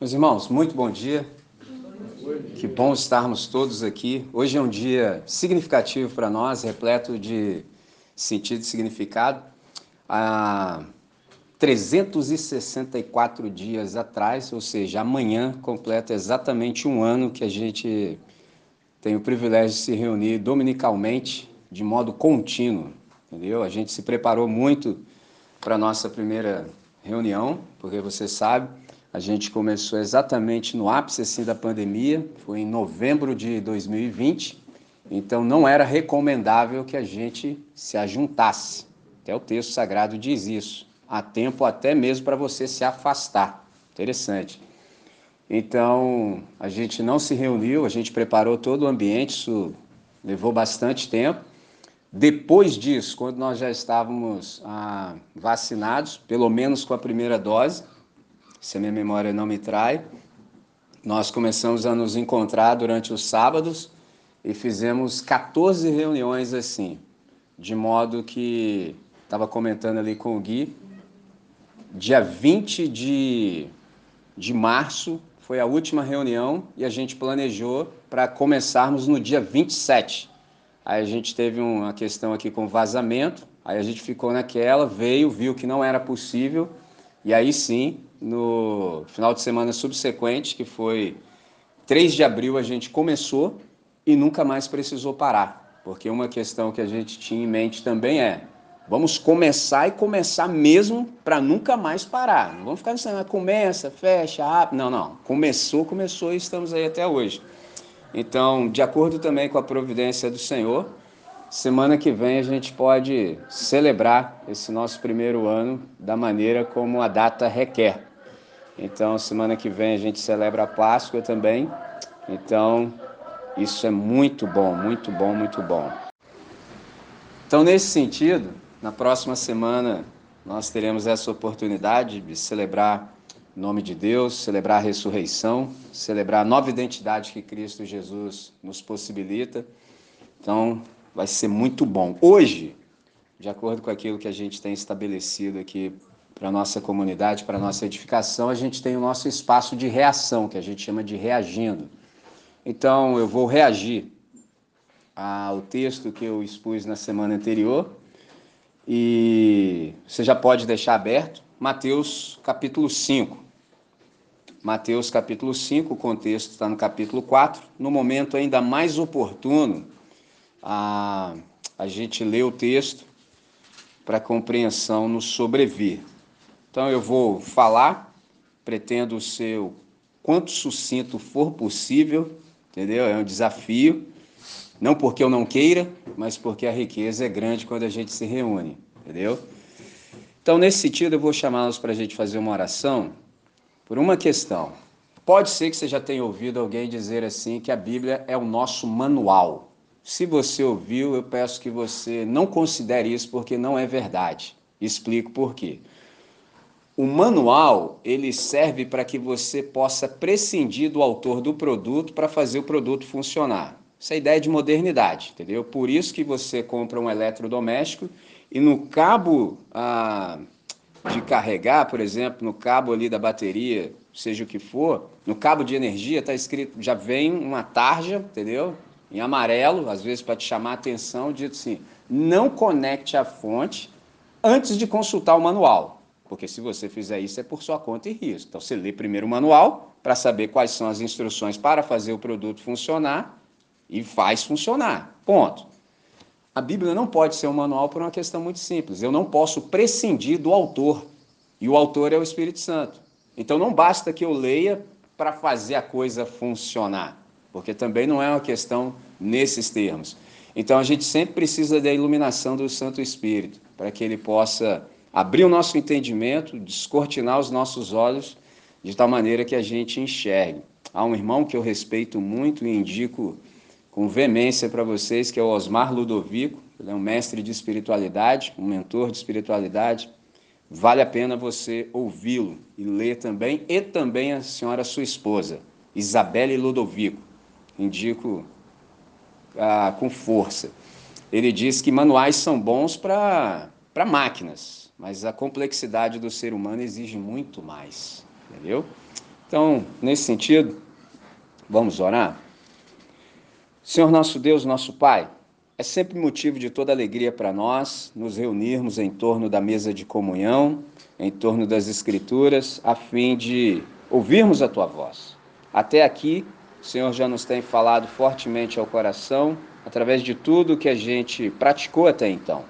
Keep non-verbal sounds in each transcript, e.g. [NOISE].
Meus irmãos, muito bom dia. Que bom estarmos todos aqui. Hoje é um dia significativo para nós, repleto de sentido e significado. Há 364 dias atrás, ou seja, amanhã completa exatamente um ano que a gente tem o privilégio de se reunir dominicalmente, de modo contínuo, entendeu? A gente se preparou muito para a nossa primeira reunião, porque você sabe, a gente começou exatamente no ápice assim, da pandemia, foi em novembro de 2020, então não era recomendável que a gente se ajuntasse. Até o texto sagrado diz isso. Há tempo até mesmo para você se afastar. Interessante. Então, a gente não se reuniu, a gente preparou todo o ambiente, isso levou bastante tempo. Depois disso, quando nós já estávamos ah, vacinados, pelo menos com a primeira dose, se a minha memória não me trai. Nós começamos a nos encontrar durante os sábados e fizemos 14 reuniões assim, de modo que estava comentando ali com o Gui, dia 20 de, de março foi a última reunião e a gente planejou para começarmos no dia 27. Aí a gente teve uma questão aqui com vazamento, aí a gente ficou naquela, veio, viu que não era possível, e aí sim no final de semana subsequente, que foi 3 de abril, a gente começou e nunca mais precisou parar. Porque uma questão que a gente tinha em mente também é: vamos começar e começar mesmo para nunca mais parar. Não vamos ficar ah, começa, fecha, abre. Não, não. Começou, começou e estamos aí até hoje. Então, de acordo também com a providência do Senhor, semana que vem a gente pode celebrar esse nosso primeiro ano da maneira como a data requer. Então, semana que vem a gente celebra a Páscoa também. Então, isso é muito bom, muito bom, muito bom. Então, nesse sentido, na próxima semana nós teremos essa oportunidade de celebrar o nome de Deus, celebrar a ressurreição, celebrar a nova identidade que Cristo Jesus nos possibilita. Então, vai ser muito bom. Hoje, de acordo com aquilo que a gente tem estabelecido aqui para a nossa comunidade, para a nossa edificação, a gente tem o nosso espaço de reação, que a gente chama de reagindo. Então, eu vou reagir ao texto que eu expus na semana anterior e você já pode deixar aberto Mateus capítulo 5. Mateus capítulo 5, o contexto está no capítulo 4. No momento ainda mais oportuno, a, a gente lê o texto para compreensão nos sobrevir. Então eu vou falar, pretendo ser o quanto sucinto for possível, entendeu? É um desafio, não porque eu não queira, mas porque a riqueza é grande quando a gente se reúne, entendeu? Então, nesse sentido, eu vou chamá-los para a gente fazer uma oração por uma questão. Pode ser que você já tenha ouvido alguém dizer assim que a Bíblia é o nosso manual. Se você ouviu, eu peço que você não considere isso porque não é verdade. Explico por quê. O manual ele serve para que você possa prescindir do autor do produto para fazer o produto funcionar. Essa é a ideia de modernidade, entendeu? Por isso que você compra um eletrodoméstico e no cabo ah, de carregar, por exemplo, no cabo ali da bateria, seja o que for, no cabo de energia está escrito, já vem uma tarja, entendeu? Em amarelo, às vezes para te chamar a atenção, dito assim: não conecte a fonte antes de consultar o manual. Porque se você fizer isso é por sua conta e risco. Então você lê primeiro o manual para saber quais são as instruções para fazer o produto funcionar e faz funcionar. Ponto. A Bíblia não pode ser um manual por uma questão muito simples. Eu não posso prescindir do autor. E o autor é o Espírito Santo. Então não basta que eu leia para fazer a coisa funcionar, porque também não é uma questão nesses termos. Então a gente sempre precisa da iluminação do Santo Espírito, para que ele possa abrir o nosso entendimento, descortinar os nossos olhos, de tal maneira que a gente enxergue. Há um irmão que eu respeito muito e indico com veemência para vocês, que é o Osmar Ludovico, ele é um mestre de espiritualidade, um mentor de espiritualidade. Vale a pena você ouvi-lo e ler também, e também a senhora sua esposa, Isabelle Ludovico. Indico ah, com força. Ele diz que manuais são bons para máquinas, mas a complexidade do ser humano exige muito mais, entendeu? Então, nesse sentido, vamos orar? Senhor nosso Deus, nosso Pai, é sempre motivo de toda alegria para nós nos reunirmos em torno da mesa de comunhão, em torno das Escrituras, a fim de ouvirmos a Tua voz. Até aqui, o Senhor já nos tem falado fortemente ao coração, através de tudo que a gente praticou até então.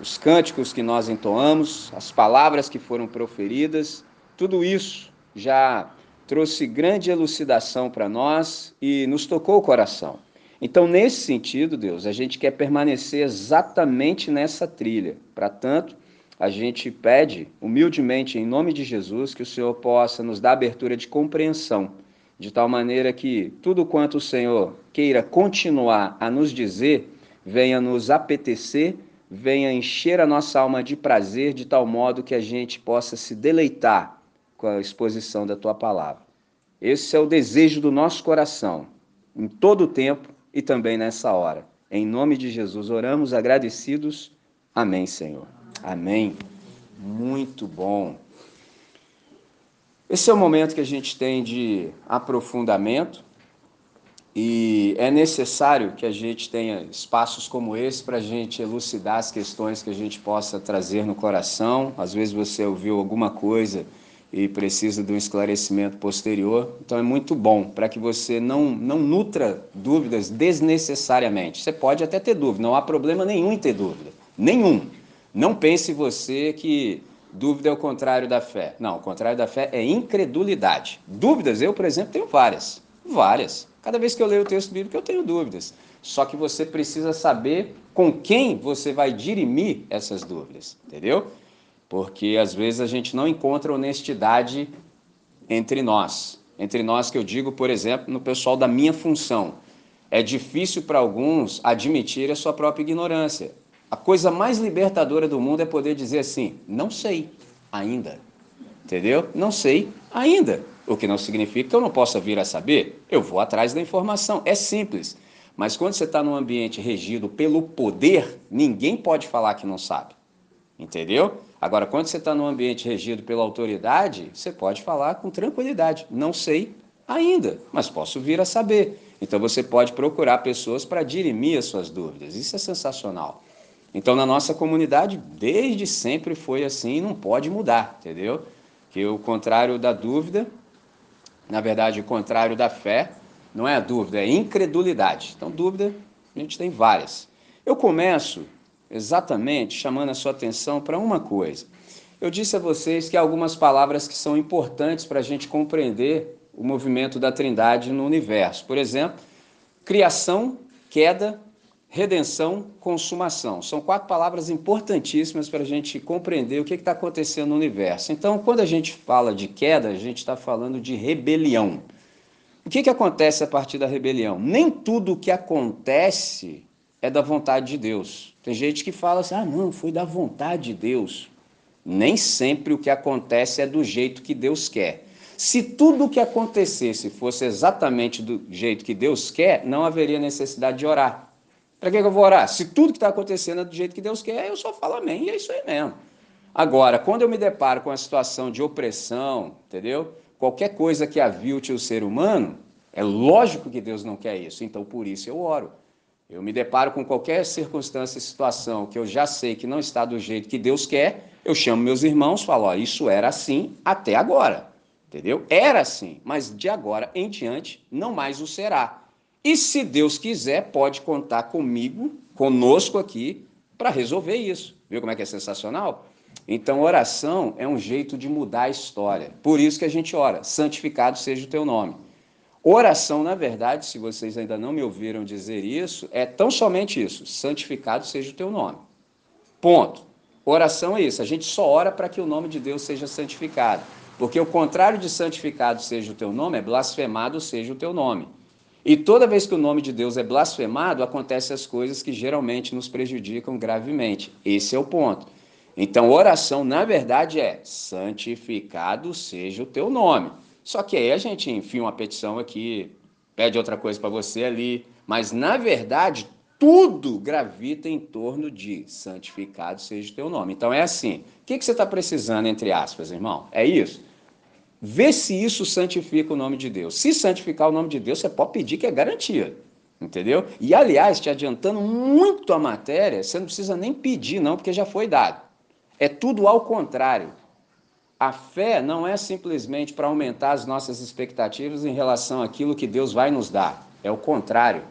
Os cânticos que nós entoamos, as palavras que foram proferidas, tudo isso já trouxe grande elucidação para nós e nos tocou o coração. Então, nesse sentido, Deus, a gente quer permanecer exatamente nessa trilha. Para tanto, a gente pede humildemente, em nome de Jesus, que o Senhor possa nos dar abertura de compreensão, de tal maneira que tudo quanto o Senhor queira continuar a nos dizer, venha nos apetecer, venha encher a nossa alma de prazer, de tal modo que a gente possa se deleitar com a exposição da tua palavra. Esse é o desejo do nosso coração, em todo o tempo e também nessa hora. Em nome de Jesus, oramos agradecidos. Amém, Senhor. Amém. Muito bom. Esse é o momento que a gente tem de aprofundamento e é necessário que a gente tenha espaços como esse para a gente elucidar as questões que a gente possa trazer no coração. Às vezes você ouviu alguma coisa e precisa de um esclarecimento posterior. Então é muito bom para que você não, não nutra dúvidas desnecessariamente. Você pode até ter dúvida, não há problema nenhum em ter dúvida. Nenhum. Não pense você que dúvida é o contrário da fé. Não, o contrário da fé é incredulidade. Dúvidas, eu, por exemplo, tenho várias. Várias. Cada vez que eu leio o texto bíblico, eu tenho dúvidas. Só que você precisa saber com quem você vai dirimir essas dúvidas, entendeu? porque às vezes a gente não encontra honestidade entre nós. Entre nós, que eu digo, por exemplo, no pessoal da minha função. É difícil para alguns admitir a sua própria ignorância. A coisa mais libertadora do mundo é poder dizer assim: não sei ainda. Entendeu? Não sei ainda. O que não significa que eu não possa vir a saber. Eu vou atrás da informação. É simples. Mas quando você está num ambiente regido pelo poder, ninguém pode falar que não sabe. Entendeu? Agora, quando você está num ambiente regido pela autoridade, você pode falar com tranquilidade. Não sei ainda, mas posso vir a saber. Então você pode procurar pessoas para dirimir as suas dúvidas. Isso é sensacional. Então, na nossa comunidade, desde sempre foi assim e não pode mudar, entendeu? Que o contrário da dúvida, na verdade, o contrário da fé, não é a dúvida, é a incredulidade. Então, dúvida, a gente tem várias. Eu começo exatamente chamando a sua atenção para uma coisa. Eu disse a vocês que há algumas palavras que são importantes para a gente compreender o movimento da Trindade no universo. Por exemplo, criação, queda, redenção, consumação. São quatro palavras importantíssimas para a gente compreender o que está acontecendo no universo. Então, quando a gente fala de queda, a gente está falando de rebelião. O que, que acontece a partir da rebelião? Nem tudo o que acontece é da vontade de Deus. Tem gente que fala assim: ah, não, foi da vontade de Deus. Nem sempre o que acontece é do jeito que Deus quer. Se tudo o que acontecesse fosse exatamente do jeito que Deus quer, não haveria necessidade de orar. Para que eu vou orar? Se tudo que está acontecendo é do jeito que Deus quer, eu só falo amém e é isso aí mesmo. Agora, quando eu me deparo com a situação de opressão, entendeu? Qualquer coisa que avilte o ser humano, é lógico que Deus não quer isso. Então, por isso eu oro. Eu me deparo com qualquer circunstância e situação que eu já sei que não está do jeito que Deus quer, eu chamo meus irmãos, falo, ó, isso era assim até agora. Entendeu? Era assim, mas de agora em diante não mais o será. E se Deus quiser, pode contar comigo, conosco aqui, para resolver isso. Viu como é que é sensacional? Então, oração é um jeito de mudar a história. Por isso que a gente ora: santificado seja o teu nome. Oração, na verdade, se vocês ainda não me ouviram dizer isso, é tão somente isso: santificado seja o teu nome. Ponto. Oração é isso. A gente só ora para que o nome de Deus seja santificado. Porque o contrário de santificado seja o teu nome é blasfemado seja o teu nome. E toda vez que o nome de Deus é blasfemado, acontecem as coisas que geralmente nos prejudicam gravemente. Esse é o ponto. Então, oração, na verdade, é santificado seja o teu nome. Só que aí a gente enfia uma petição aqui, pede outra coisa para você ali, mas na verdade tudo gravita em torno de santificado seja o teu nome. Então é assim. O que, que você está precisando, entre aspas, irmão? É isso? Vê se isso santifica o nome de Deus. Se santificar o nome de Deus, você pode pedir que é garantia. Entendeu? E aliás, te adiantando muito a matéria, você não precisa nem pedir, não, porque já foi dado. É tudo ao contrário. A fé não é simplesmente para aumentar as nossas expectativas em relação àquilo que Deus vai nos dar. É o contrário.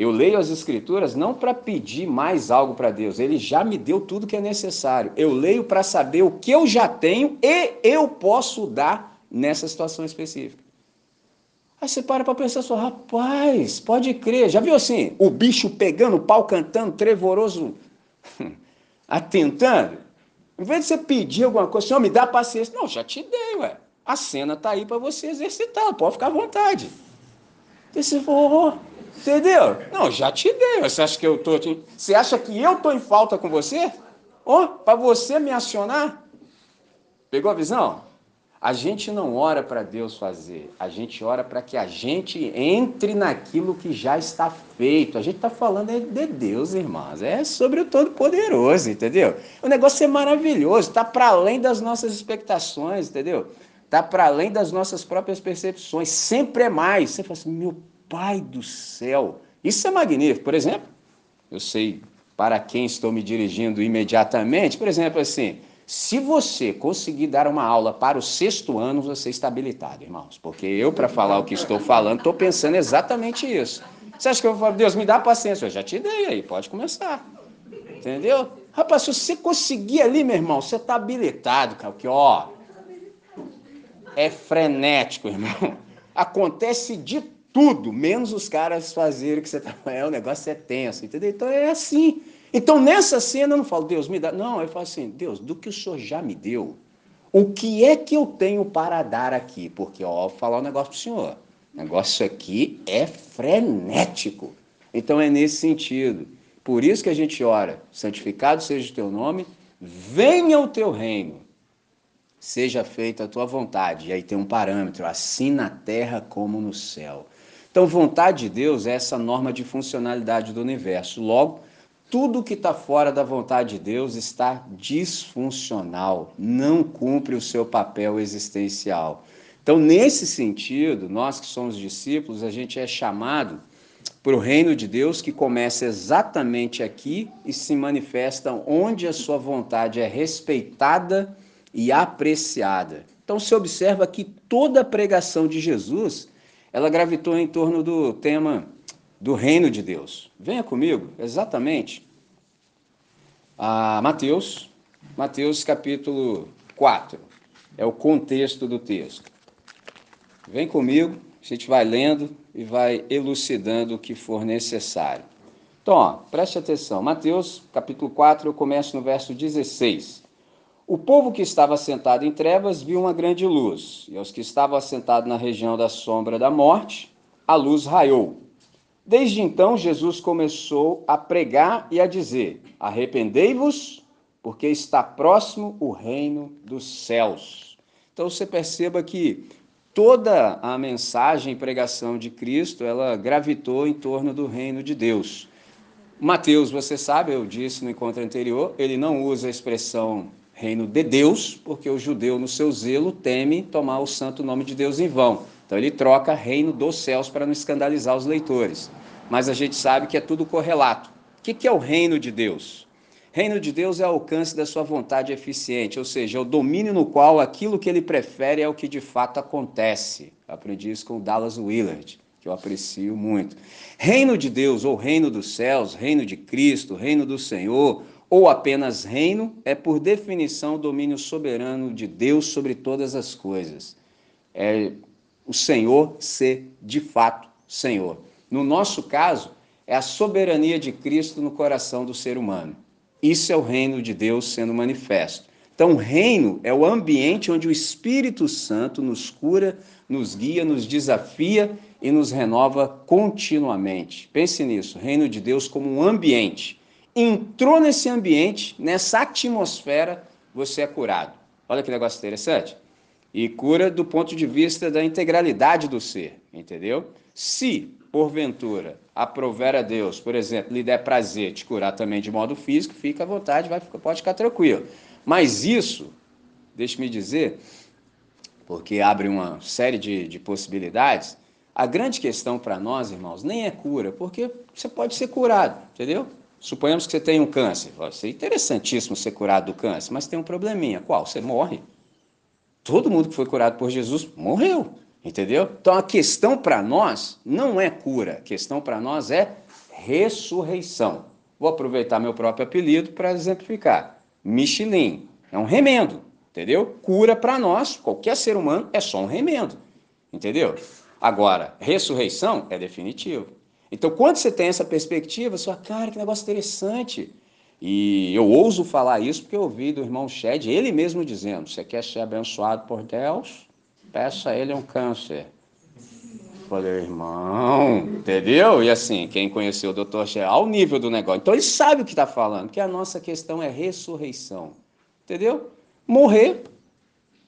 Eu leio as Escrituras não para pedir mais algo para Deus, Ele já me deu tudo que é necessário. Eu leio para saber o que eu já tenho e eu posso dar nessa situação específica. Aí você para para pensar só, rapaz, pode crer. Já viu assim, o bicho pegando, o pau cantando, trevoroso, [LAUGHS] atentando? Em vez de você pedir alguma coisa, Senhor, me dá paciência. Não, já te dei, ué. A cena está aí para você exercitar, pode ficar à vontade. E você falou, oh, entendeu? Não, já te dei. Você acha que eu tô. Você acha que eu tô em falta com você? Oh, para você me acionar? Pegou a visão? A gente não ora para Deus fazer, a gente ora para que a gente entre naquilo que já está feito. A gente está falando é de Deus, irmãos, é sobre o Todo-Poderoso, entendeu? O negócio é maravilhoso, está para além das nossas expectações, entendeu? Está para além das nossas próprias percepções, sempre é mais. Você fala assim, meu Pai do céu, isso é magnífico. Por exemplo, eu sei para quem estou me dirigindo imediatamente, por exemplo, assim. Se você conseguir dar uma aula para o sexto ano, você está habilitado, irmãos. Porque eu, para falar o que estou falando, estou pensando exatamente isso. Você acha que eu vou falar, Deus, me dá paciência? Eu já te dei aí, pode começar. Entendeu? Rapaz, se você conseguir ali, meu irmão, você está habilitado, cara. Porque, ó, é frenético, irmão. [LAUGHS] Acontece de tudo, menos os caras fazerem o que você [LAUGHS] está. É, o negócio é tenso, entendeu? Então é assim. Então, nessa cena, eu não falo, Deus, me dá. Não, eu falo assim, Deus, do que o Senhor já me deu, o que é que eu tenho para dar aqui? Porque, ó, vou falar um negócio para o Senhor. O negócio aqui é frenético. Então, é nesse sentido. Por isso que a gente ora, santificado seja o teu nome, venha o teu reino, seja feita a tua vontade. E aí tem um parâmetro, assim na terra como no céu. Então, vontade de Deus é essa norma de funcionalidade do universo. Logo, tudo que está fora da vontade de Deus está disfuncional, não cumpre o seu papel existencial. Então, nesse sentido, nós que somos discípulos, a gente é chamado para o reino de Deus que começa exatamente aqui e se manifesta onde a sua vontade é respeitada e apreciada. Então, se observa que toda a pregação de Jesus, ela gravitou em torno do tema do reino de Deus. Venha comigo, exatamente. A Mateus, Mateus capítulo 4. É o contexto do texto. Vem comigo, a gente vai lendo e vai elucidando o que for necessário. Então, ó, preste atenção. Mateus capítulo 4, eu começo no verso 16. O povo que estava sentado em trevas viu uma grande luz, e aos que estavam assentados na região da sombra da morte, a luz raiou. Desde então, Jesus começou a pregar e a dizer: Arrependei-vos, porque está próximo o reino dos céus. Então você perceba que toda a mensagem e pregação de Cristo, ela gravitou em torno do reino de Deus. Mateus, você sabe, eu disse no encontro anterior, ele não usa a expressão reino de Deus, porque o judeu, no seu zelo, teme tomar o santo nome de Deus em vão. Então ele troca reino dos céus para não escandalizar os leitores mas a gente sabe que é tudo correlato. O que é o reino de Deus? Reino de Deus é o alcance da sua vontade eficiente, ou seja, é o domínio no qual aquilo que ele prefere é o que de fato acontece. Eu aprendi isso com o Dallas Willard, que eu aprecio muito. Reino de Deus, ou reino dos céus, reino de Cristo, reino do Senhor, ou apenas reino, é por definição o domínio soberano de Deus sobre todas as coisas. É o Senhor ser de fato Senhor. No nosso caso, é a soberania de Cristo no coração do ser humano. Isso é o reino de Deus sendo manifesto. Então, reino é o ambiente onde o Espírito Santo nos cura, nos guia, nos desafia e nos renova continuamente. Pense nisso, reino de Deus como um ambiente. Entrou nesse ambiente, nessa atmosfera, você é curado. Olha que negócio interessante. E cura do ponto de vista da integralidade do ser, entendeu? Se porventura, aprover a Deus, por exemplo, lhe der prazer te curar também de modo físico, fica à vontade, vai, pode ficar tranquilo. Mas isso, deixe-me dizer, porque abre uma série de, de possibilidades. A grande questão para nós, irmãos, nem é cura, porque você pode ser curado, entendeu? Suponhamos que você tem um câncer. Vai ser interessantíssimo ser curado do câncer, mas tem um probleminha. Qual? Você morre. Todo mundo que foi curado por Jesus morreu, entendeu? Então a questão para nós não é cura, a questão para nós é ressurreição. Vou aproveitar meu próprio apelido para exemplificar. Michelin é um remendo, entendeu? Cura para nós, qualquer ser humano, é só um remendo, entendeu? Agora, ressurreição é definitivo. Então, quando você tem essa perspectiva, fala, cara, que negócio interessante. E eu ouso falar isso porque eu ouvi do irmão Shed, ele mesmo dizendo: você quer ser abençoado por Deus? Peça a ele um câncer. Falei, irmão, entendeu? E assim, quem conheceu o doutor Shed, ao nível do negócio. Então ele sabe o que está falando, que a nossa questão é ressurreição. Entendeu? Morrer.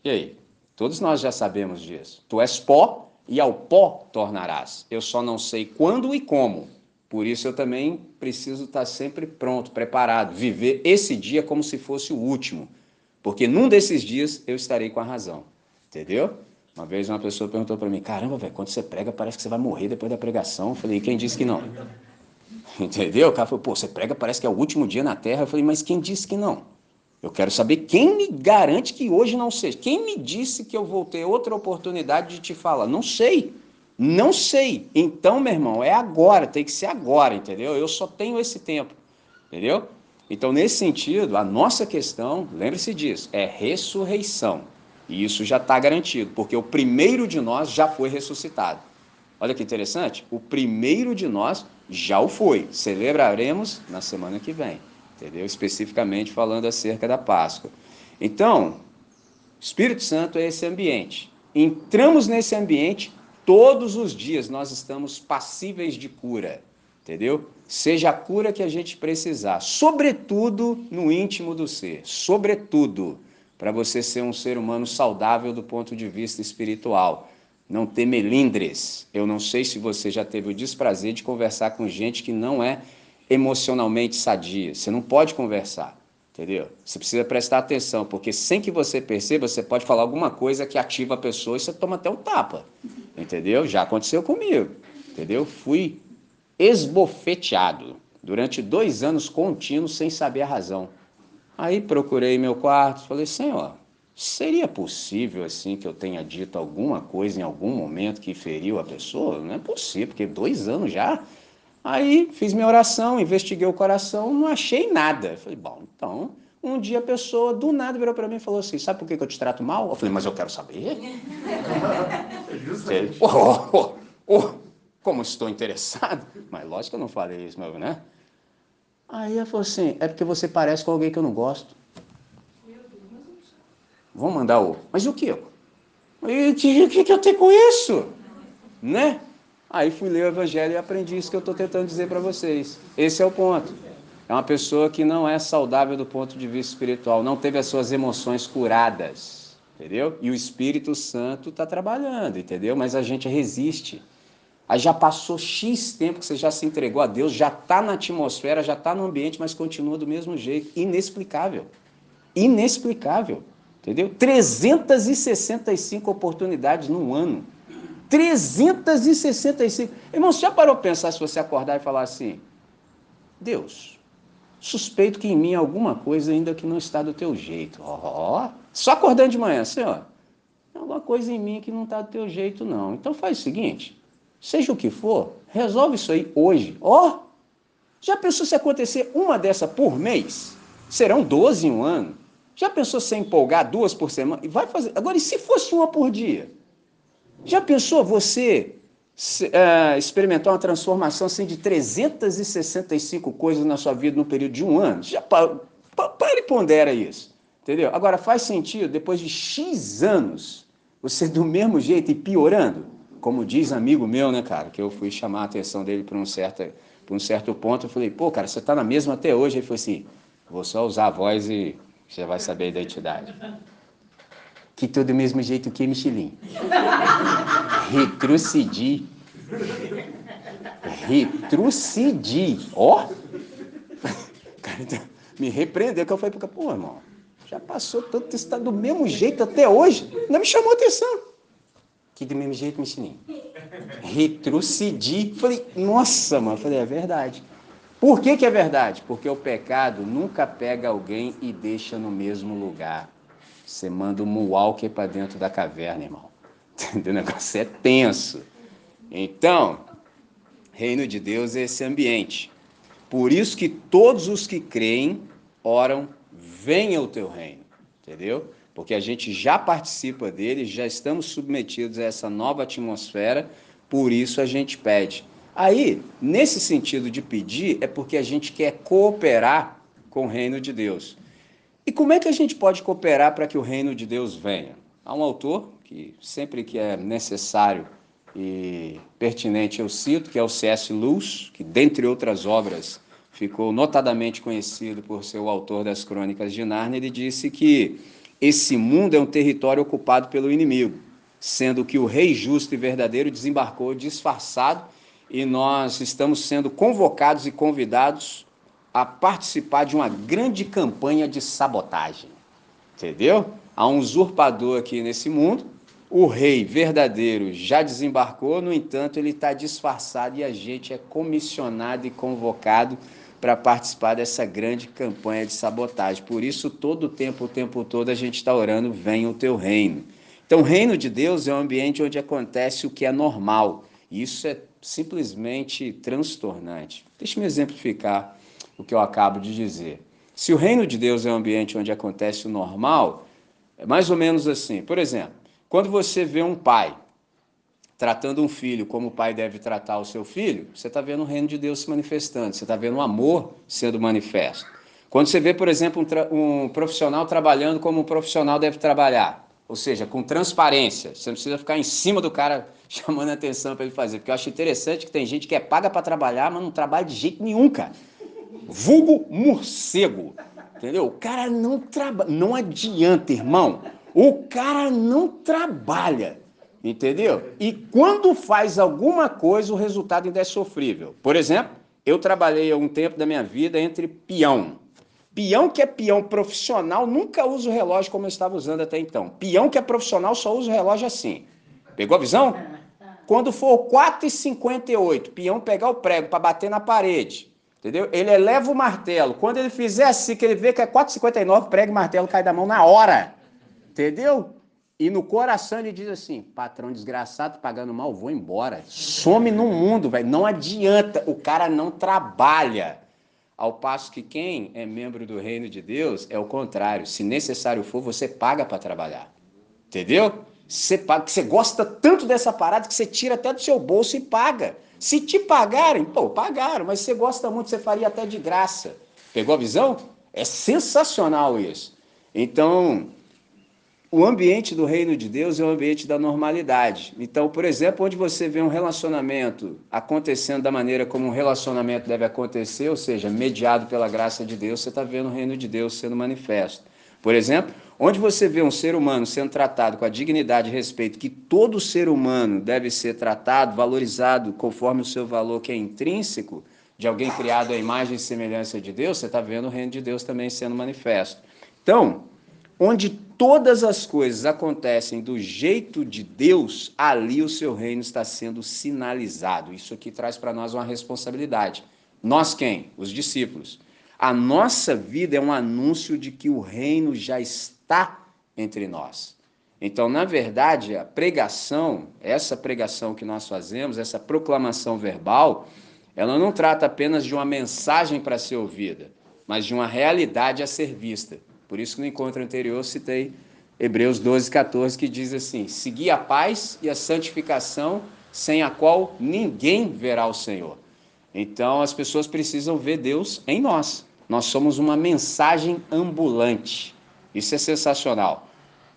E aí? Todos nós já sabemos disso. Tu és pó, e ao pó tornarás. Eu só não sei quando e como. Por isso eu também preciso estar sempre pronto, preparado, viver esse dia como se fosse o último. Porque num desses dias eu estarei com a razão. Entendeu? Uma vez uma pessoa perguntou para mim: Caramba, velho, quando você prega parece que você vai morrer depois da pregação. Eu falei: Quem disse que não? [LAUGHS] Entendeu? O cara falou: Pô, você prega parece que é o último dia na terra. Eu falei: Mas quem disse que não? Eu quero saber quem me garante que hoje não seja. Quem me disse que eu vou ter outra oportunidade de te falar? Não sei. Não sei. Então, meu irmão, é agora, tem que ser agora, entendeu? Eu só tenho esse tempo, entendeu? Então, nesse sentido, a nossa questão, lembre-se disso, é ressurreição. E isso já está garantido, porque o primeiro de nós já foi ressuscitado. Olha que interessante, o primeiro de nós já o foi. Celebraremos na semana que vem entendeu? Especificamente falando acerca da Páscoa. Então, Espírito Santo é esse ambiente. Entramos nesse ambiente todos os dias, nós estamos passíveis de cura, entendeu? Seja a cura que a gente precisar, sobretudo no íntimo do ser, sobretudo para você ser um ser humano saudável do ponto de vista espiritual. Não ter melindres. Eu não sei se você já teve o desprazer de conversar com gente que não é emocionalmente sadia. Você não pode conversar, entendeu? Você precisa prestar atenção, porque sem que você perceba, você pode falar alguma coisa que ativa a pessoa e você toma até um tapa, entendeu? Já aconteceu comigo, entendeu? Fui esbofeteado durante dois anos contínuos sem saber a razão. Aí procurei meu quarto, falei, Senhor, seria possível assim que eu tenha dito alguma coisa em algum momento que feriu a pessoa? Não é possível, porque dois anos já Aí fiz minha oração, investiguei o coração, não achei nada. falei, bom, então, um dia a pessoa do nada virou para mim e falou assim: Sabe por que eu te trato mal? Eu falei, mas eu quero saber. É oh, oh, oh, como estou interessado. Mas lógico que eu não falei isso, meu, né? Aí ela falou assim: É porque você parece com alguém que eu não gosto. Vamos mandar o. Mas o que? O que, que eu tenho com isso? Né? Aí fui ler o Evangelho e aprendi isso que eu estou tentando dizer para vocês. Esse é o ponto. É uma pessoa que não é saudável do ponto de vista espiritual, não teve as suas emoções curadas, entendeu? E o Espírito Santo está trabalhando, entendeu? Mas a gente resiste. Aí já passou X tempo que você já se entregou a Deus, já está na atmosfera, já está no ambiente, mas continua do mesmo jeito. Inexplicável. Inexplicável. Entendeu? 365 oportunidades num ano. 365. Irmão, você já parou para pensar se você acordar e falar assim: Deus, suspeito que em mim alguma coisa ainda que não está do teu jeito. Ó, oh, só acordando de manhã, Senhor, alguma coisa em mim que não está do teu jeito, não. Então faz o seguinte: seja o que for, resolve isso aí hoje. Ó, oh, já pensou se acontecer uma dessa por mês? Serão 12 em um ano. Já pensou se empolgar duas por semana? E vai fazer. Agora, e se fosse uma por dia? Já pensou você uh, experimentar uma transformação assim, de 365 coisas na sua vida no período de um ano? Já para, para e pondera isso. Entendeu? Agora, faz sentido, depois de X anos, você do mesmo jeito e piorando? Como diz amigo meu, né, cara, que eu fui chamar a atenção dele para um certo, por um certo ponto, eu falei, pô, cara, você está na mesma até hoje? Ele falou assim, vou só usar a voz e você vai saber a identidade que tô do mesmo jeito que Michelin. Retrocedi. Retrocedi. Ó! Oh. me repreendeu, que eu falei, pô, irmão, Já passou tanto, está do mesmo jeito até hoje. Não me chamou atenção. Que do mesmo jeito, Michininho? Retrocedi. Falei, nossa, mano. Falei, é verdade. Por que, que é verdade? Porque o pecado nunca pega alguém e deixa no mesmo lugar. Você manda um walker para dentro da caverna, irmão. [LAUGHS] O negócio é tenso. Então, reino de Deus é esse ambiente. Por isso que todos os que creem oram, venha o teu reino. Entendeu? Porque a gente já participa dele, já estamos submetidos a essa nova atmosfera, por isso a gente pede. Aí, nesse sentido de pedir, é porque a gente quer cooperar com o reino de Deus. E como é que a gente pode cooperar para que o reino de Deus venha? Há um autor que sempre que é necessário e pertinente eu cito, que é o C.S. Lewis, que dentre outras obras ficou notadamente conhecido por ser o autor das Crônicas de Nárnia, ele disse que esse mundo é um território ocupado pelo inimigo, sendo que o rei justo e verdadeiro desembarcou disfarçado e nós estamos sendo convocados e convidados a participar de uma grande campanha de sabotagem. Entendeu? Há um usurpador aqui nesse mundo, o rei verdadeiro já desembarcou, no entanto, ele está disfarçado e a gente é comissionado e convocado para participar dessa grande campanha de sabotagem. Por isso, todo o tempo, o tempo todo, a gente está orando: venha o teu reino. Então, o reino de Deus é um ambiente onde acontece o que é normal. Isso é simplesmente transtornante. Deixa-me exemplificar o que eu acabo de dizer. Se o reino de Deus é um ambiente onde acontece o normal, é mais ou menos assim. Por exemplo, quando você vê um pai tratando um filho como o pai deve tratar o seu filho, você está vendo o reino de Deus se manifestando, você está vendo o amor sendo manifesto. Quando você vê, por exemplo, um, um profissional trabalhando como um profissional deve trabalhar, ou seja, com transparência, você não precisa ficar em cima do cara [LAUGHS] chamando a atenção para ele fazer, porque eu acho interessante que tem gente que é paga para trabalhar, mas não trabalha de jeito nenhum, cara. Vulgo morcego, entendeu? O cara não trabalha, não adianta, irmão. O cara não trabalha. Entendeu? E quando faz alguma coisa, o resultado ainda é sofrível. Por exemplo, eu trabalhei há um tempo da minha vida entre peão. Peão que é peão profissional nunca usa o relógio como eu estava usando até então. Peão que é profissional só usa o relógio assim. Pegou a visão? [LAUGHS] Quando for 4h58, peão pegar o prego para bater na parede, entendeu? Ele eleva o martelo. Quando ele fizer assim, que ele vê que é 4h59, prego e martelo cai da mão na hora. Entendeu? E no coração ele diz assim: patrão desgraçado, pagando mal, vou embora. Some no mundo, velho. Não adianta, o cara não trabalha. Ao passo que quem é membro do reino de Deus é o contrário. Se necessário for, você paga para trabalhar. Entendeu? Você, paga, você gosta tanto dessa parada que você tira até do seu bolso e paga. Se te pagarem, pô, pagaram, mas você gosta muito, você faria até de graça. Pegou a visão? É sensacional isso. Então, o ambiente do reino de Deus é o ambiente da normalidade. Então, por exemplo, onde você vê um relacionamento acontecendo da maneira como um relacionamento deve acontecer, ou seja, mediado pela graça de Deus, você está vendo o reino de Deus sendo manifesto. Por exemplo, onde você vê um ser humano sendo tratado com a dignidade e respeito que todo ser humano deve ser tratado, valorizado conforme o seu valor que é intrínseco, de alguém criado à imagem e semelhança de Deus, você está vendo o reino de Deus também sendo manifesto. Então, onde todas as coisas acontecem do jeito de Deus, ali o seu reino está sendo sinalizado. Isso aqui traz para nós uma responsabilidade. Nós quem? Os discípulos. A nossa vida é um anúncio de que o reino já está entre nós. Então, na verdade, a pregação, essa pregação que nós fazemos, essa proclamação verbal, ela não trata apenas de uma mensagem para ser ouvida, mas de uma realidade a ser vista. Por isso que no encontro anterior citei Hebreus 12, 14, que diz assim: Segui a paz e a santificação, sem a qual ninguém verá o Senhor. Então as pessoas precisam ver Deus em nós. Nós somos uma mensagem ambulante. Isso é sensacional.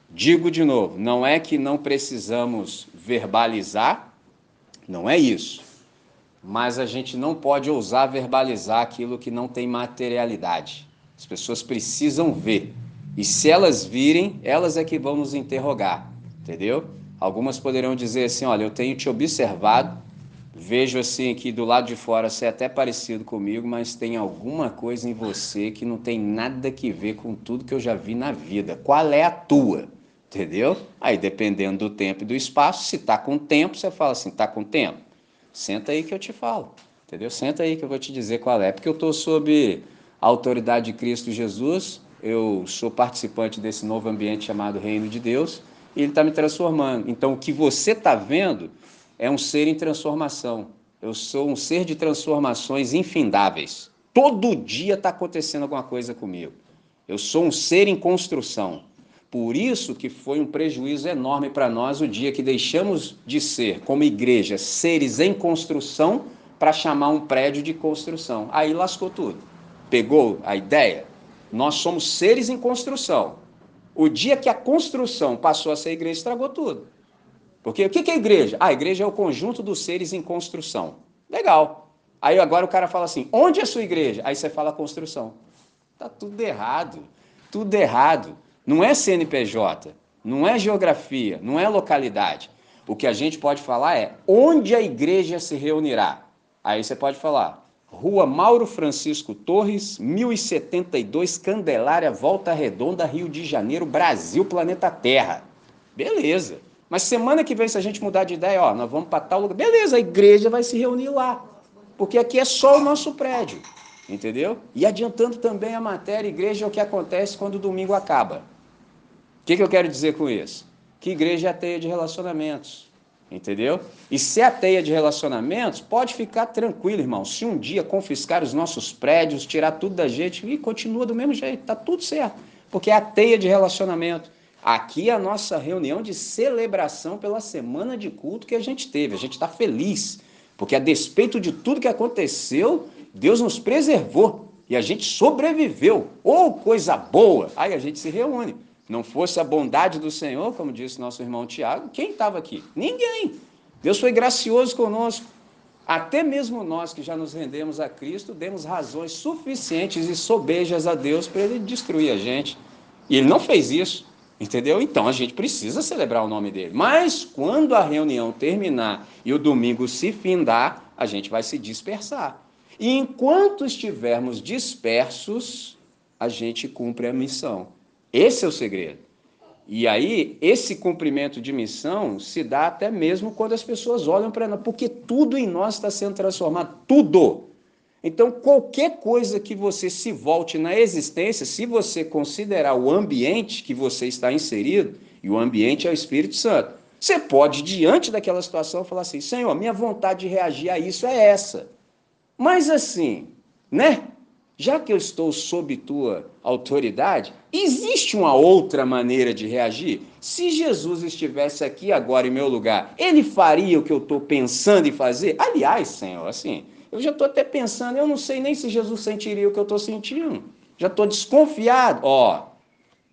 Digo de novo, não é que não precisamos verbalizar, não é isso. Mas a gente não pode ousar verbalizar aquilo que não tem materialidade. As pessoas precisam ver. E se elas virem, elas é que vão nos interrogar, entendeu? Algumas poderão dizer assim: olha, eu tenho te observado, vejo assim que do lado de fora você é até parecido comigo, mas tem alguma coisa em você que não tem nada que ver com tudo que eu já vi na vida. Qual é a tua? Entendeu? Aí dependendo do tempo e do espaço, se tá com tempo, você fala assim, tá com tempo? Senta aí que eu te falo. Entendeu? Senta aí que eu vou te dizer qual é. Porque eu estou sob a autoridade de Cristo Jesus, eu sou participante desse novo ambiente chamado Reino de Deus, e ele está me transformando. Então, o que você está vendo é um ser em transformação. Eu sou um ser de transformações infindáveis. Todo dia está acontecendo alguma coisa comigo. Eu sou um ser em construção. Por isso que foi um prejuízo enorme para nós o dia que deixamos de ser, como igreja, seres em construção para chamar um prédio de construção. Aí lascou tudo. Pegou a ideia? Nós somos seres em construção. O dia que a construção passou a ser igreja, estragou tudo. Porque o que é igreja? Ah, a igreja é o conjunto dos seres em construção. Legal. Aí agora o cara fala assim: onde é a sua igreja? Aí você fala construção. Tá tudo errado. Tudo errado. Não é CNPJ, não é geografia, não é localidade. O que a gente pode falar é onde a igreja se reunirá. Aí você pode falar: Rua Mauro Francisco Torres, 1072, Candelária, Volta Redonda, Rio de Janeiro, Brasil, planeta Terra. Beleza. Mas semana que vem, se a gente mudar de ideia, ó, nós vamos para tal lugar, beleza, a igreja vai se reunir lá. Porque aqui é só o nosso prédio. Entendeu? E adiantando também a matéria, igreja é o que acontece quando o domingo acaba. O que, que eu quero dizer com isso? Que igreja é a teia de relacionamentos. Entendeu? E se é a teia de relacionamentos, pode ficar tranquilo, irmão. Se um dia confiscar os nossos prédios, tirar tudo da gente, e continua do mesmo jeito, tá tudo certo. Porque é a teia de relacionamento. Aqui é a nossa reunião de celebração pela semana de culto que a gente teve. A gente está feliz, porque a despeito de tudo que aconteceu, Deus nos preservou e a gente sobreviveu. Ou oh, coisa boa! Aí a gente se reúne. Não fosse a bondade do Senhor, como disse nosso irmão Tiago, quem estava aqui? Ninguém. Deus foi gracioso conosco. Até mesmo nós que já nos rendemos a Cristo, demos razões suficientes e sobejas a Deus para ele destruir a gente. E ele não fez isso. Entendeu? Então a gente precisa celebrar o nome dele. Mas quando a reunião terminar e o domingo se findar, a gente vai se dispersar. E enquanto estivermos dispersos, a gente cumpre a missão. Esse é o segredo. E aí, esse cumprimento de missão se dá até mesmo quando as pessoas olham para nós, porque tudo em nós está sendo transformado. Tudo. Então, qualquer coisa que você se volte na existência, se você considerar o ambiente que você está inserido, e o ambiente é o Espírito Santo, você pode, diante daquela situação, falar assim: Senhor, minha vontade de reagir a isso é essa. Mas assim, né? Já que eu estou sob tua autoridade, existe uma outra maneira de reagir? Se Jesus estivesse aqui agora em meu lugar, ele faria o que eu estou pensando em fazer? Aliás, Senhor, assim, eu já estou até pensando, eu não sei nem se Jesus sentiria o que eu estou sentindo. Já estou desconfiado. Ó,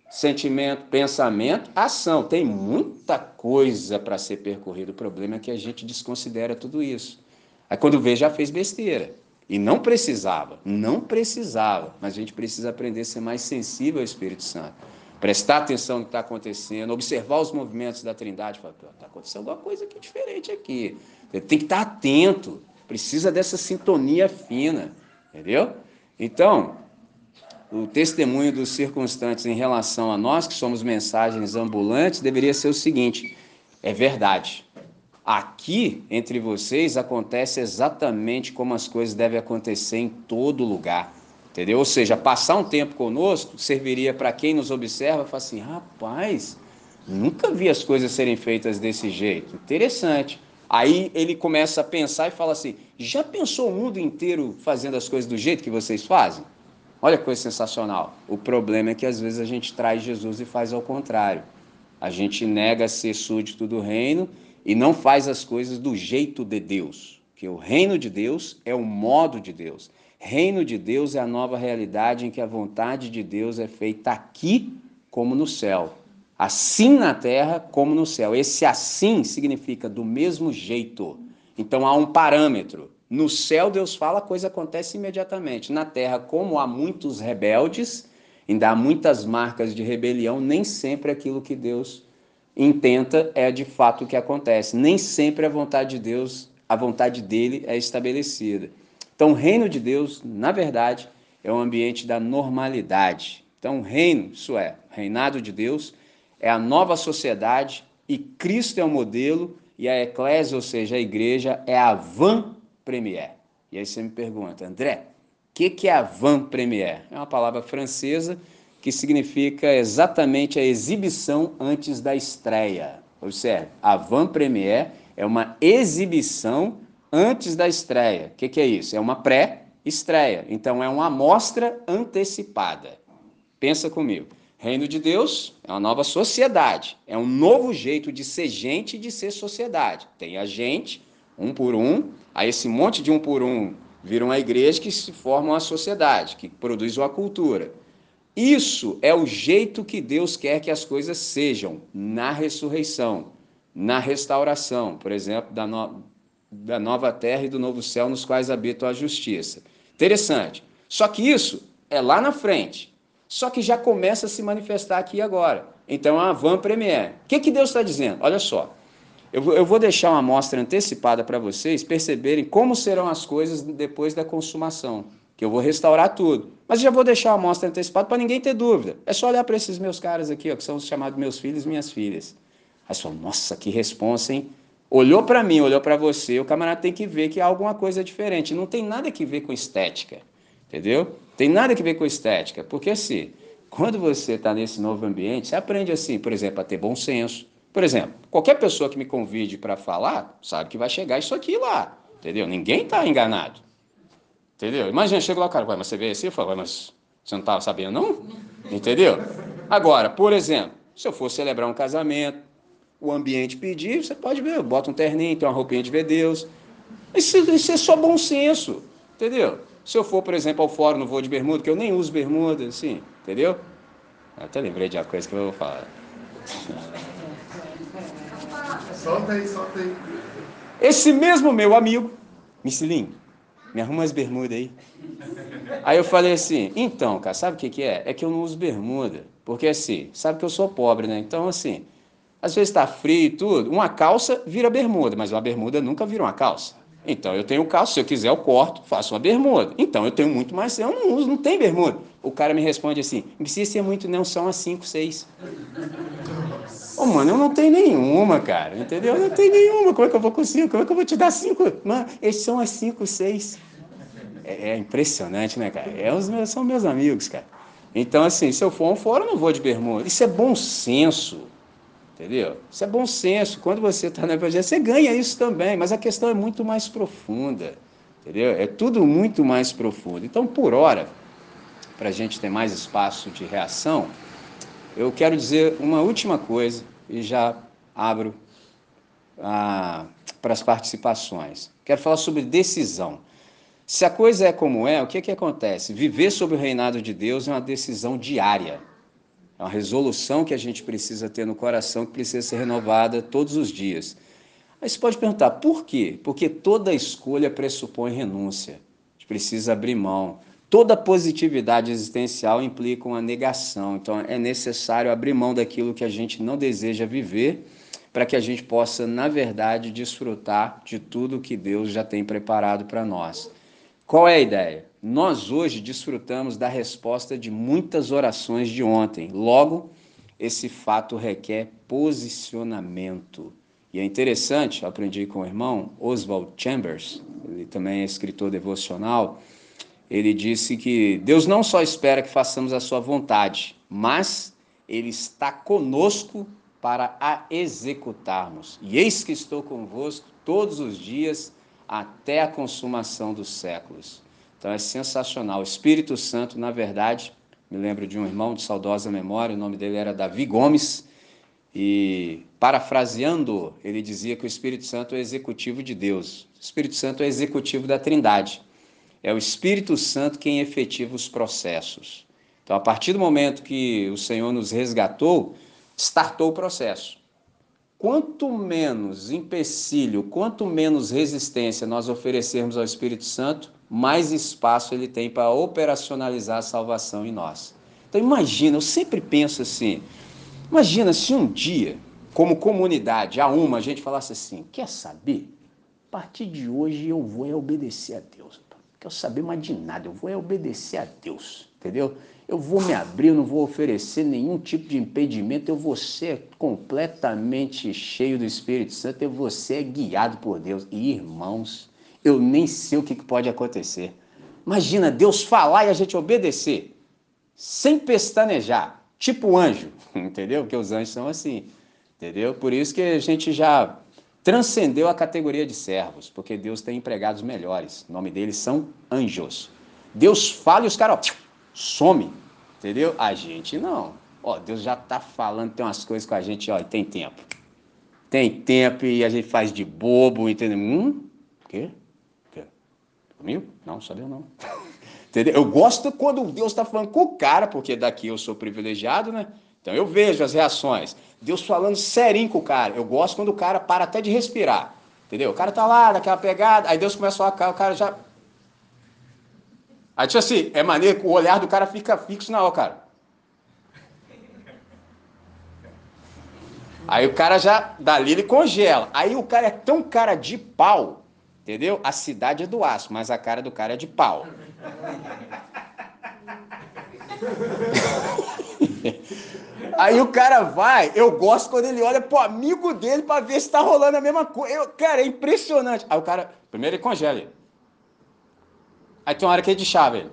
sentimento, pensamento, ação. Tem muita coisa para ser percorrida. O problema é que a gente desconsidera tudo isso. Aí quando vê, já fez besteira. E não precisava, não precisava. Mas a gente precisa aprender a ser mais sensível ao Espírito Santo. Prestar atenção no que está acontecendo, observar os movimentos da Trindade. Está acontecendo alguma coisa aqui diferente aqui. Tem que estar atento Precisa dessa sintonia fina, entendeu? Então, o testemunho dos circunstantes em relação a nós, que somos mensagens ambulantes, deveria ser o seguinte: é verdade. Aqui, entre vocês, acontece exatamente como as coisas devem acontecer em todo lugar. Entendeu? Ou seja, passar um tempo conosco serviria para quem nos observa falar assim: rapaz, nunca vi as coisas serem feitas desse jeito. Interessante. Aí ele começa a pensar e fala assim: já pensou o mundo inteiro fazendo as coisas do jeito que vocês fazem? Olha que coisa sensacional. O problema é que às vezes a gente traz Jesus e faz ao contrário. A gente nega ser súdito do reino e não faz as coisas do jeito de Deus. Que o reino de Deus é o modo de Deus. Reino de Deus é a nova realidade em que a vontade de Deus é feita aqui como no céu assim na terra como no céu. Esse assim significa do mesmo jeito. Então há um parâmetro. No céu, Deus fala, a coisa acontece imediatamente. Na terra, como há muitos rebeldes, ainda há muitas marcas de rebelião, nem sempre aquilo que Deus intenta é de fato o que acontece. Nem sempre a vontade de Deus a vontade dele é estabelecida. Então, o reino de Deus, na verdade, é um ambiente da normalidade. Então, reino, isso é, reinado de Deus, é a nova sociedade e Cristo é o modelo e a eclésia, ou seja, a igreja, é a van premier. E aí você me pergunta, André, o que, que é a van premier? É uma palavra francesa que significa exatamente a exibição antes da estreia. Observe, a van premier é uma exibição antes da estreia. O que, que é isso? É uma pré-estreia. Então é uma amostra antecipada. Pensa comigo. Reino de Deus é uma nova sociedade, é um novo jeito de ser gente e de ser sociedade. Tem a gente, um por um, aí esse monte de um por um viram a igreja que se forma uma sociedade, que produz uma cultura. Isso é o jeito que Deus quer que as coisas sejam na ressurreição, na restauração, por exemplo, da, no... da nova terra e do novo céu nos quais habita a justiça. Interessante. Só que isso é lá na frente. Só que já começa a se manifestar aqui agora. Então, é a van premier. O que, que Deus está dizendo? Olha só, eu vou deixar uma amostra antecipada para vocês perceberem como serão as coisas depois da consumação, que eu vou restaurar tudo. Mas já vou deixar uma amostra antecipada para ninguém ter dúvida. É só olhar para esses meus caras aqui, ó, que são os chamados meus filhos e minhas filhas. Aí você nossa, que responsa, hein? Olhou para mim, olhou para você, o camarada tem que ver que há alguma coisa diferente. Não tem nada que ver com estética, entendeu? Tem nada que ver com estética, porque assim, quando você está nesse novo ambiente, você aprende assim, por exemplo, a ter bom senso. Por exemplo, qualquer pessoa que me convide para falar, sabe que vai chegar isso aqui lá, entendeu? Ninguém está enganado, entendeu? Imagina, chega lá, cara, mas você veio assim, eu falo, mas você não estava sabendo não? Entendeu? Agora, por exemplo, se eu for celebrar um casamento, o ambiente pedir, você pode ver, bota um terninho, tem uma roupinha de ver Deus. Isso, isso é só bom senso, entendeu? Se eu for, por exemplo, ao fórum no voo de bermuda, que eu nem uso bermuda, assim, entendeu? Eu até lembrei de uma coisa que eu vou falar. Solta aí, solta aí. Esse mesmo meu amigo, Missilinho, me arruma as bermudas aí. Aí eu falei assim, então, cara, sabe o que, que é? É que eu não uso bermuda. Porque assim, sabe que eu sou pobre, né? Então, assim, às vezes está frio e tudo, uma calça vira bermuda, mas uma bermuda nunca vira uma calça. Então eu tenho calça, se eu quiser eu corto, faço uma bermuda. Então eu tenho muito mais, eu não uso, não tem bermuda. O cara me responde assim: não precisa ser muito, não, são as 5, 6. Ô, mano, eu não tenho nenhuma, cara, entendeu? Eu não tenho nenhuma. Como é que eu vou conseguir? Como é que eu vou te dar cinco? Mano, esses são as 5, 6. É, é, impressionante, né, cara? É os meus, são meus amigos, cara. Então, assim, se eu for um fora, eu não vou de bermuda. Isso é bom senso. Entendeu? Isso é bom senso. Quando você está no Evangelho, você ganha isso também, mas a questão é muito mais profunda. Entendeu? É tudo muito mais profundo. Então, por hora, para a gente ter mais espaço de reação, eu quero dizer uma última coisa e já abro ah, para as participações. Quero falar sobre decisão. Se a coisa é como é, o que, que acontece? Viver sob o reinado de Deus é uma decisão diária. É uma resolução que a gente precisa ter no coração, que precisa ser renovada todos os dias. Aí você pode perguntar, por quê? Porque toda escolha pressupõe renúncia. A gente precisa abrir mão. Toda positividade existencial implica uma negação. Então é necessário abrir mão daquilo que a gente não deseja viver para que a gente possa, na verdade, desfrutar de tudo que Deus já tem preparado para nós. Qual é a ideia? Nós hoje desfrutamos da resposta de muitas orações de ontem. Logo, esse fato requer posicionamento. E é interessante, aprendi com o irmão Oswald Chambers, ele também é escritor devocional, ele disse que Deus não só espera que façamos a sua vontade, mas ele está conosco para a executarmos. E eis que estou convosco todos os dias até a consumação dos séculos. Então é sensacional. O Espírito Santo, na verdade, me lembro de um irmão de saudosa memória, o nome dele era Davi Gomes, e parafraseando, ele dizia que o Espírito Santo é executivo de Deus. O Espírito Santo é executivo da Trindade. É o Espírito Santo quem efetiva os processos. Então, a partir do momento que o Senhor nos resgatou, startou o processo. Quanto menos empecilho, quanto menos resistência nós oferecermos ao Espírito Santo, mais espaço ele tem para operacionalizar a salvação em nós. Então imagina, eu sempre penso assim, imagina se um dia, como comunidade, a uma, a gente falasse assim, quer saber? partir de hoje eu vou é obedecer a Deus. Não quero saber mais de nada, eu vou é obedecer a Deus, entendeu? Eu vou me abrir, eu não vou oferecer nenhum tipo de impedimento, eu vou ser completamente cheio do Espírito Santo, eu vou ser guiado por Deus. E irmãos, eu nem sei o que pode acontecer. Imagina Deus falar e a gente obedecer, sem pestanejar, tipo anjo, [LAUGHS] entendeu? Porque os anjos são assim, entendeu? Por isso que a gente já transcendeu a categoria de servos, porque Deus tem empregados melhores. O nome deles são anjos. Deus fala e os caras, some, entendeu? A gente não. Ó, Deus já está falando, tem umas coisas com a gente, ó, e tem tempo. Tem tempo e a gente faz de bobo, entendeu? Hum? O quê? Comigo? Não, sabia não. [LAUGHS] entendeu? Eu gosto quando Deus está falando com o cara, porque daqui eu sou privilegiado, né? Então eu vejo as reações. Deus falando serinho com o cara. Eu gosto quando o cara para até de respirar. Entendeu? O cara tá lá, daquela pegada, aí Deus começa a falar, o cara já Aí, tipo assim, é maneiro que o olhar do cara fica fixo na hora, cara. Aí o cara já, dali ele congela. Aí o cara é tão cara de pau, entendeu? A cidade é do aço, mas a cara do cara é de pau. [LAUGHS] Aí o cara vai, eu gosto quando ele olha pro amigo dele para ver se tá rolando a mesma coisa. Eu, cara, é impressionante. Aí o cara, primeiro ele congela. Aí tem uma hora que ele de chave. Ele.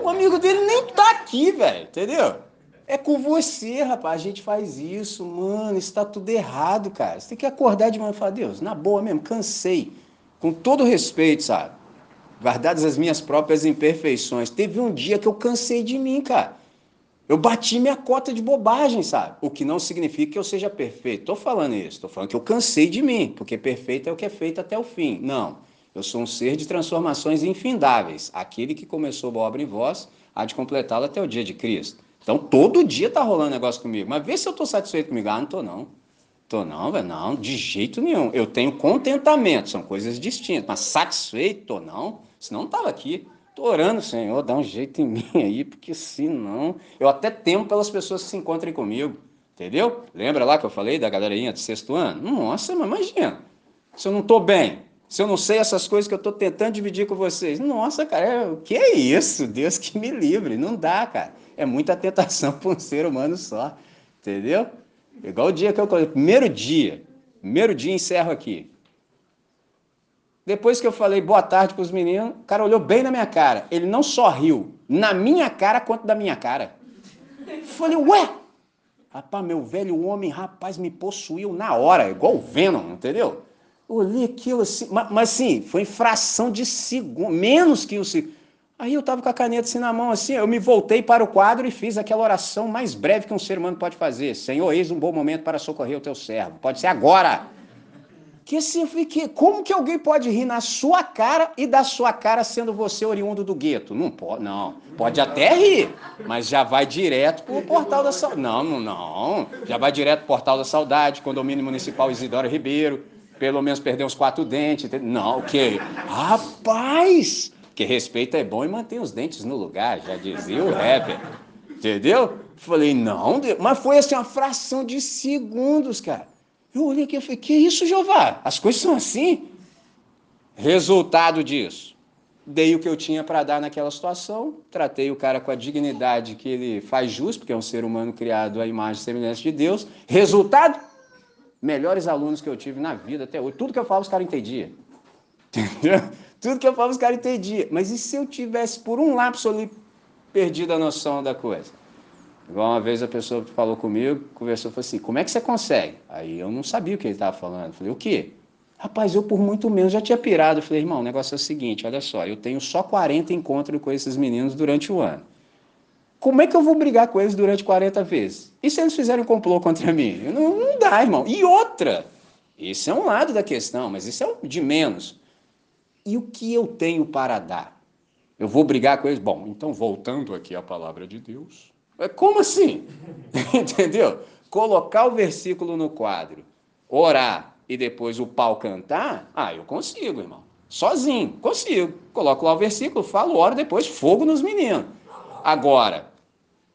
O amigo dele nem tá aqui, velho, entendeu? É com você, rapaz. A gente faz isso, mano. Isso tá tudo errado, cara. Você tem que acordar de manhã e falar, Deus, na boa mesmo, cansei. Com todo respeito, sabe? Guardadas as minhas próprias imperfeições. Teve um dia que eu cansei de mim, cara. Eu bati minha cota de bobagem, sabe? O que não significa que eu seja perfeito. Estou falando isso, estou falando que eu cansei de mim, porque perfeito é o que é feito até o fim. Não. Eu sou um ser de transformações infindáveis. Aquele que começou a obra em vós há de completá-la até o dia de Cristo. Então, todo dia tá rolando negócio comigo. Mas vê se eu estou satisfeito comigo. Ah, não estou não. Tô não, velho. Não, de jeito nenhum. Eu tenho contentamento, são coisas distintas. Mas satisfeito, tô não. Senão não estava aqui. Tô orando, Senhor, dá um jeito em [LAUGHS] mim aí, porque senão. Eu até temo pelas pessoas que se encontrem comigo. Entendeu? Lembra lá que eu falei da galerinha de sexto ano? Nossa, mas imagina. Se eu não estou bem, se eu não sei essas coisas que eu estou tentando dividir com vocês. Nossa, cara, é, o que é isso? Deus que me livre. Não dá, cara. É muita tentação [LAUGHS] para um ser humano só. Entendeu? Igual o dia que eu. Primeiro dia. Primeiro dia encerro aqui. Depois que eu falei boa tarde para os meninos, o cara olhou bem na minha cara. Ele não só riu na minha cara quanto da minha cara. Falei, ué? Rapaz, meu velho homem, rapaz, me possuiu na hora, igual o Venom, entendeu? Eu olhei aquilo assim, mas, mas assim, foi em fração de segundo, menos que o segundo. Aí eu estava com a caneta assim na mão, assim, eu me voltei para o quadro e fiz aquela oração mais breve que um ser humano pode fazer. Senhor, eis um bom momento para socorrer o teu servo. Pode ser agora. Que assim, eu fiquei, como que alguém pode rir na sua cara e da sua cara sendo você oriundo do gueto? Não pode, não. Pode até rir, mas já vai direto para o portal da saudade. Não, não, não. Já vai direto para o portal da saudade, condomínio municipal Isidoro Ribeiro pelo menos perder uns quatro dentes. Não, o que? Rapaz! Que respeito é bom e mantém os dentes no lugar, já dizia o rapper. Entendeu? Falei, não, mas foi assim uma fração de segundos, cara. Eu olhei aqui e falei, que isso, Jeová? As coisas são assim? Resultado disso. Dei o que eu tinha para dar naquela situação, tratei o cara com a dignidade que ele faz justo, porque é um ser humano criado à imagem e semelhança de Deus. Resultado? melhores alunos que eu tive na vida até hoje. Tudo que eu falo, os caras entendiam. [LAUGHS] Entendeu? Tudo que eu falo, os caras entendiam. Mas e se eu tivesse, por um lapso ali, perdido a noção da coisa? Igual uma vez a pessoa falou comigo, conversou, falou assim, como é que você consegue? Aí eu não sabia o que ele estava falando. Falei, o quê? Rapaz, eu por muito menos já tinha pirado. Falei, irmão, o negócio é o seguinte, olha só, eu tenho só 40 encontros com esses meninos durante o ano. Como é que eu vou brigar com eles durante 40 vezes? E se eles fizerem um complô contra mim? Não, não dá, irmão. E outra, esse é um lado da questão, mas isso é um de menos. E o que eu tenho para dar? Eu vou brigar com eles? Bom, então voltando aqui à palavra de Deus. É, como assim? [LAUGHS] Entendeu? Colocar o versículo no quadro, orar e depois o pau cantar, ah, eu consigo, irmão. Sozinho, consigo. Coloco lá o versículo, falo, oro, depois fogo nos meninos. Agora,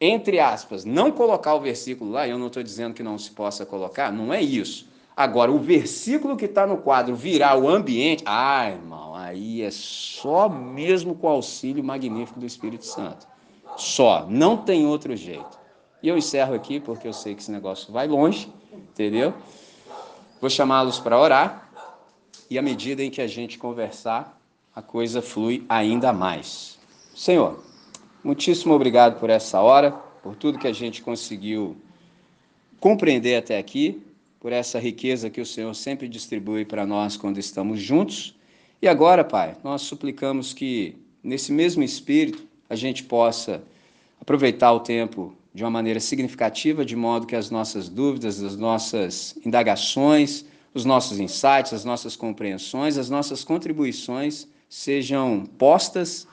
entre aspas, não colocar o versículo lá, eu não estou dizendo que não se possa colocar, não é isso. Agora, o versículo que está no quadro virar o ambiente, ah, irmão, aí é só mesmo com o auxílio magnífico do Espírito Santo. Só, não tem outro jeito. E eu encerro aqui porque eu sei que esse negócio vai longe, entendeu? Vou chamá-los para orar e à medida em que a gente conversar, a coisa flui ainda mais. Senhor, muitíssimo obrigado por essa hora, por tudo que a gente conseguiu compreender até aqui por essa riqueza que o Senhor sempre distribui para nós quando estamos juntos. E agora, Pai, nós suplicamos que nesse mesmo espírito a gente possa aproveitar o tempo de uma maneira significativa, de modo que as nossas dúvidas, as nossas indagações, os nossos insights, as nossas compreensões, as nossas contribuições sejam postas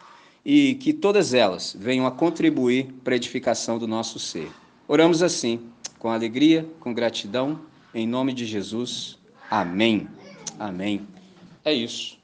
e que todas elas venham a contribuir para a edificação do nosso ser. Oramos assim, com alegria, com gratidão em nome de Jesus. Amém. Amém. É isso.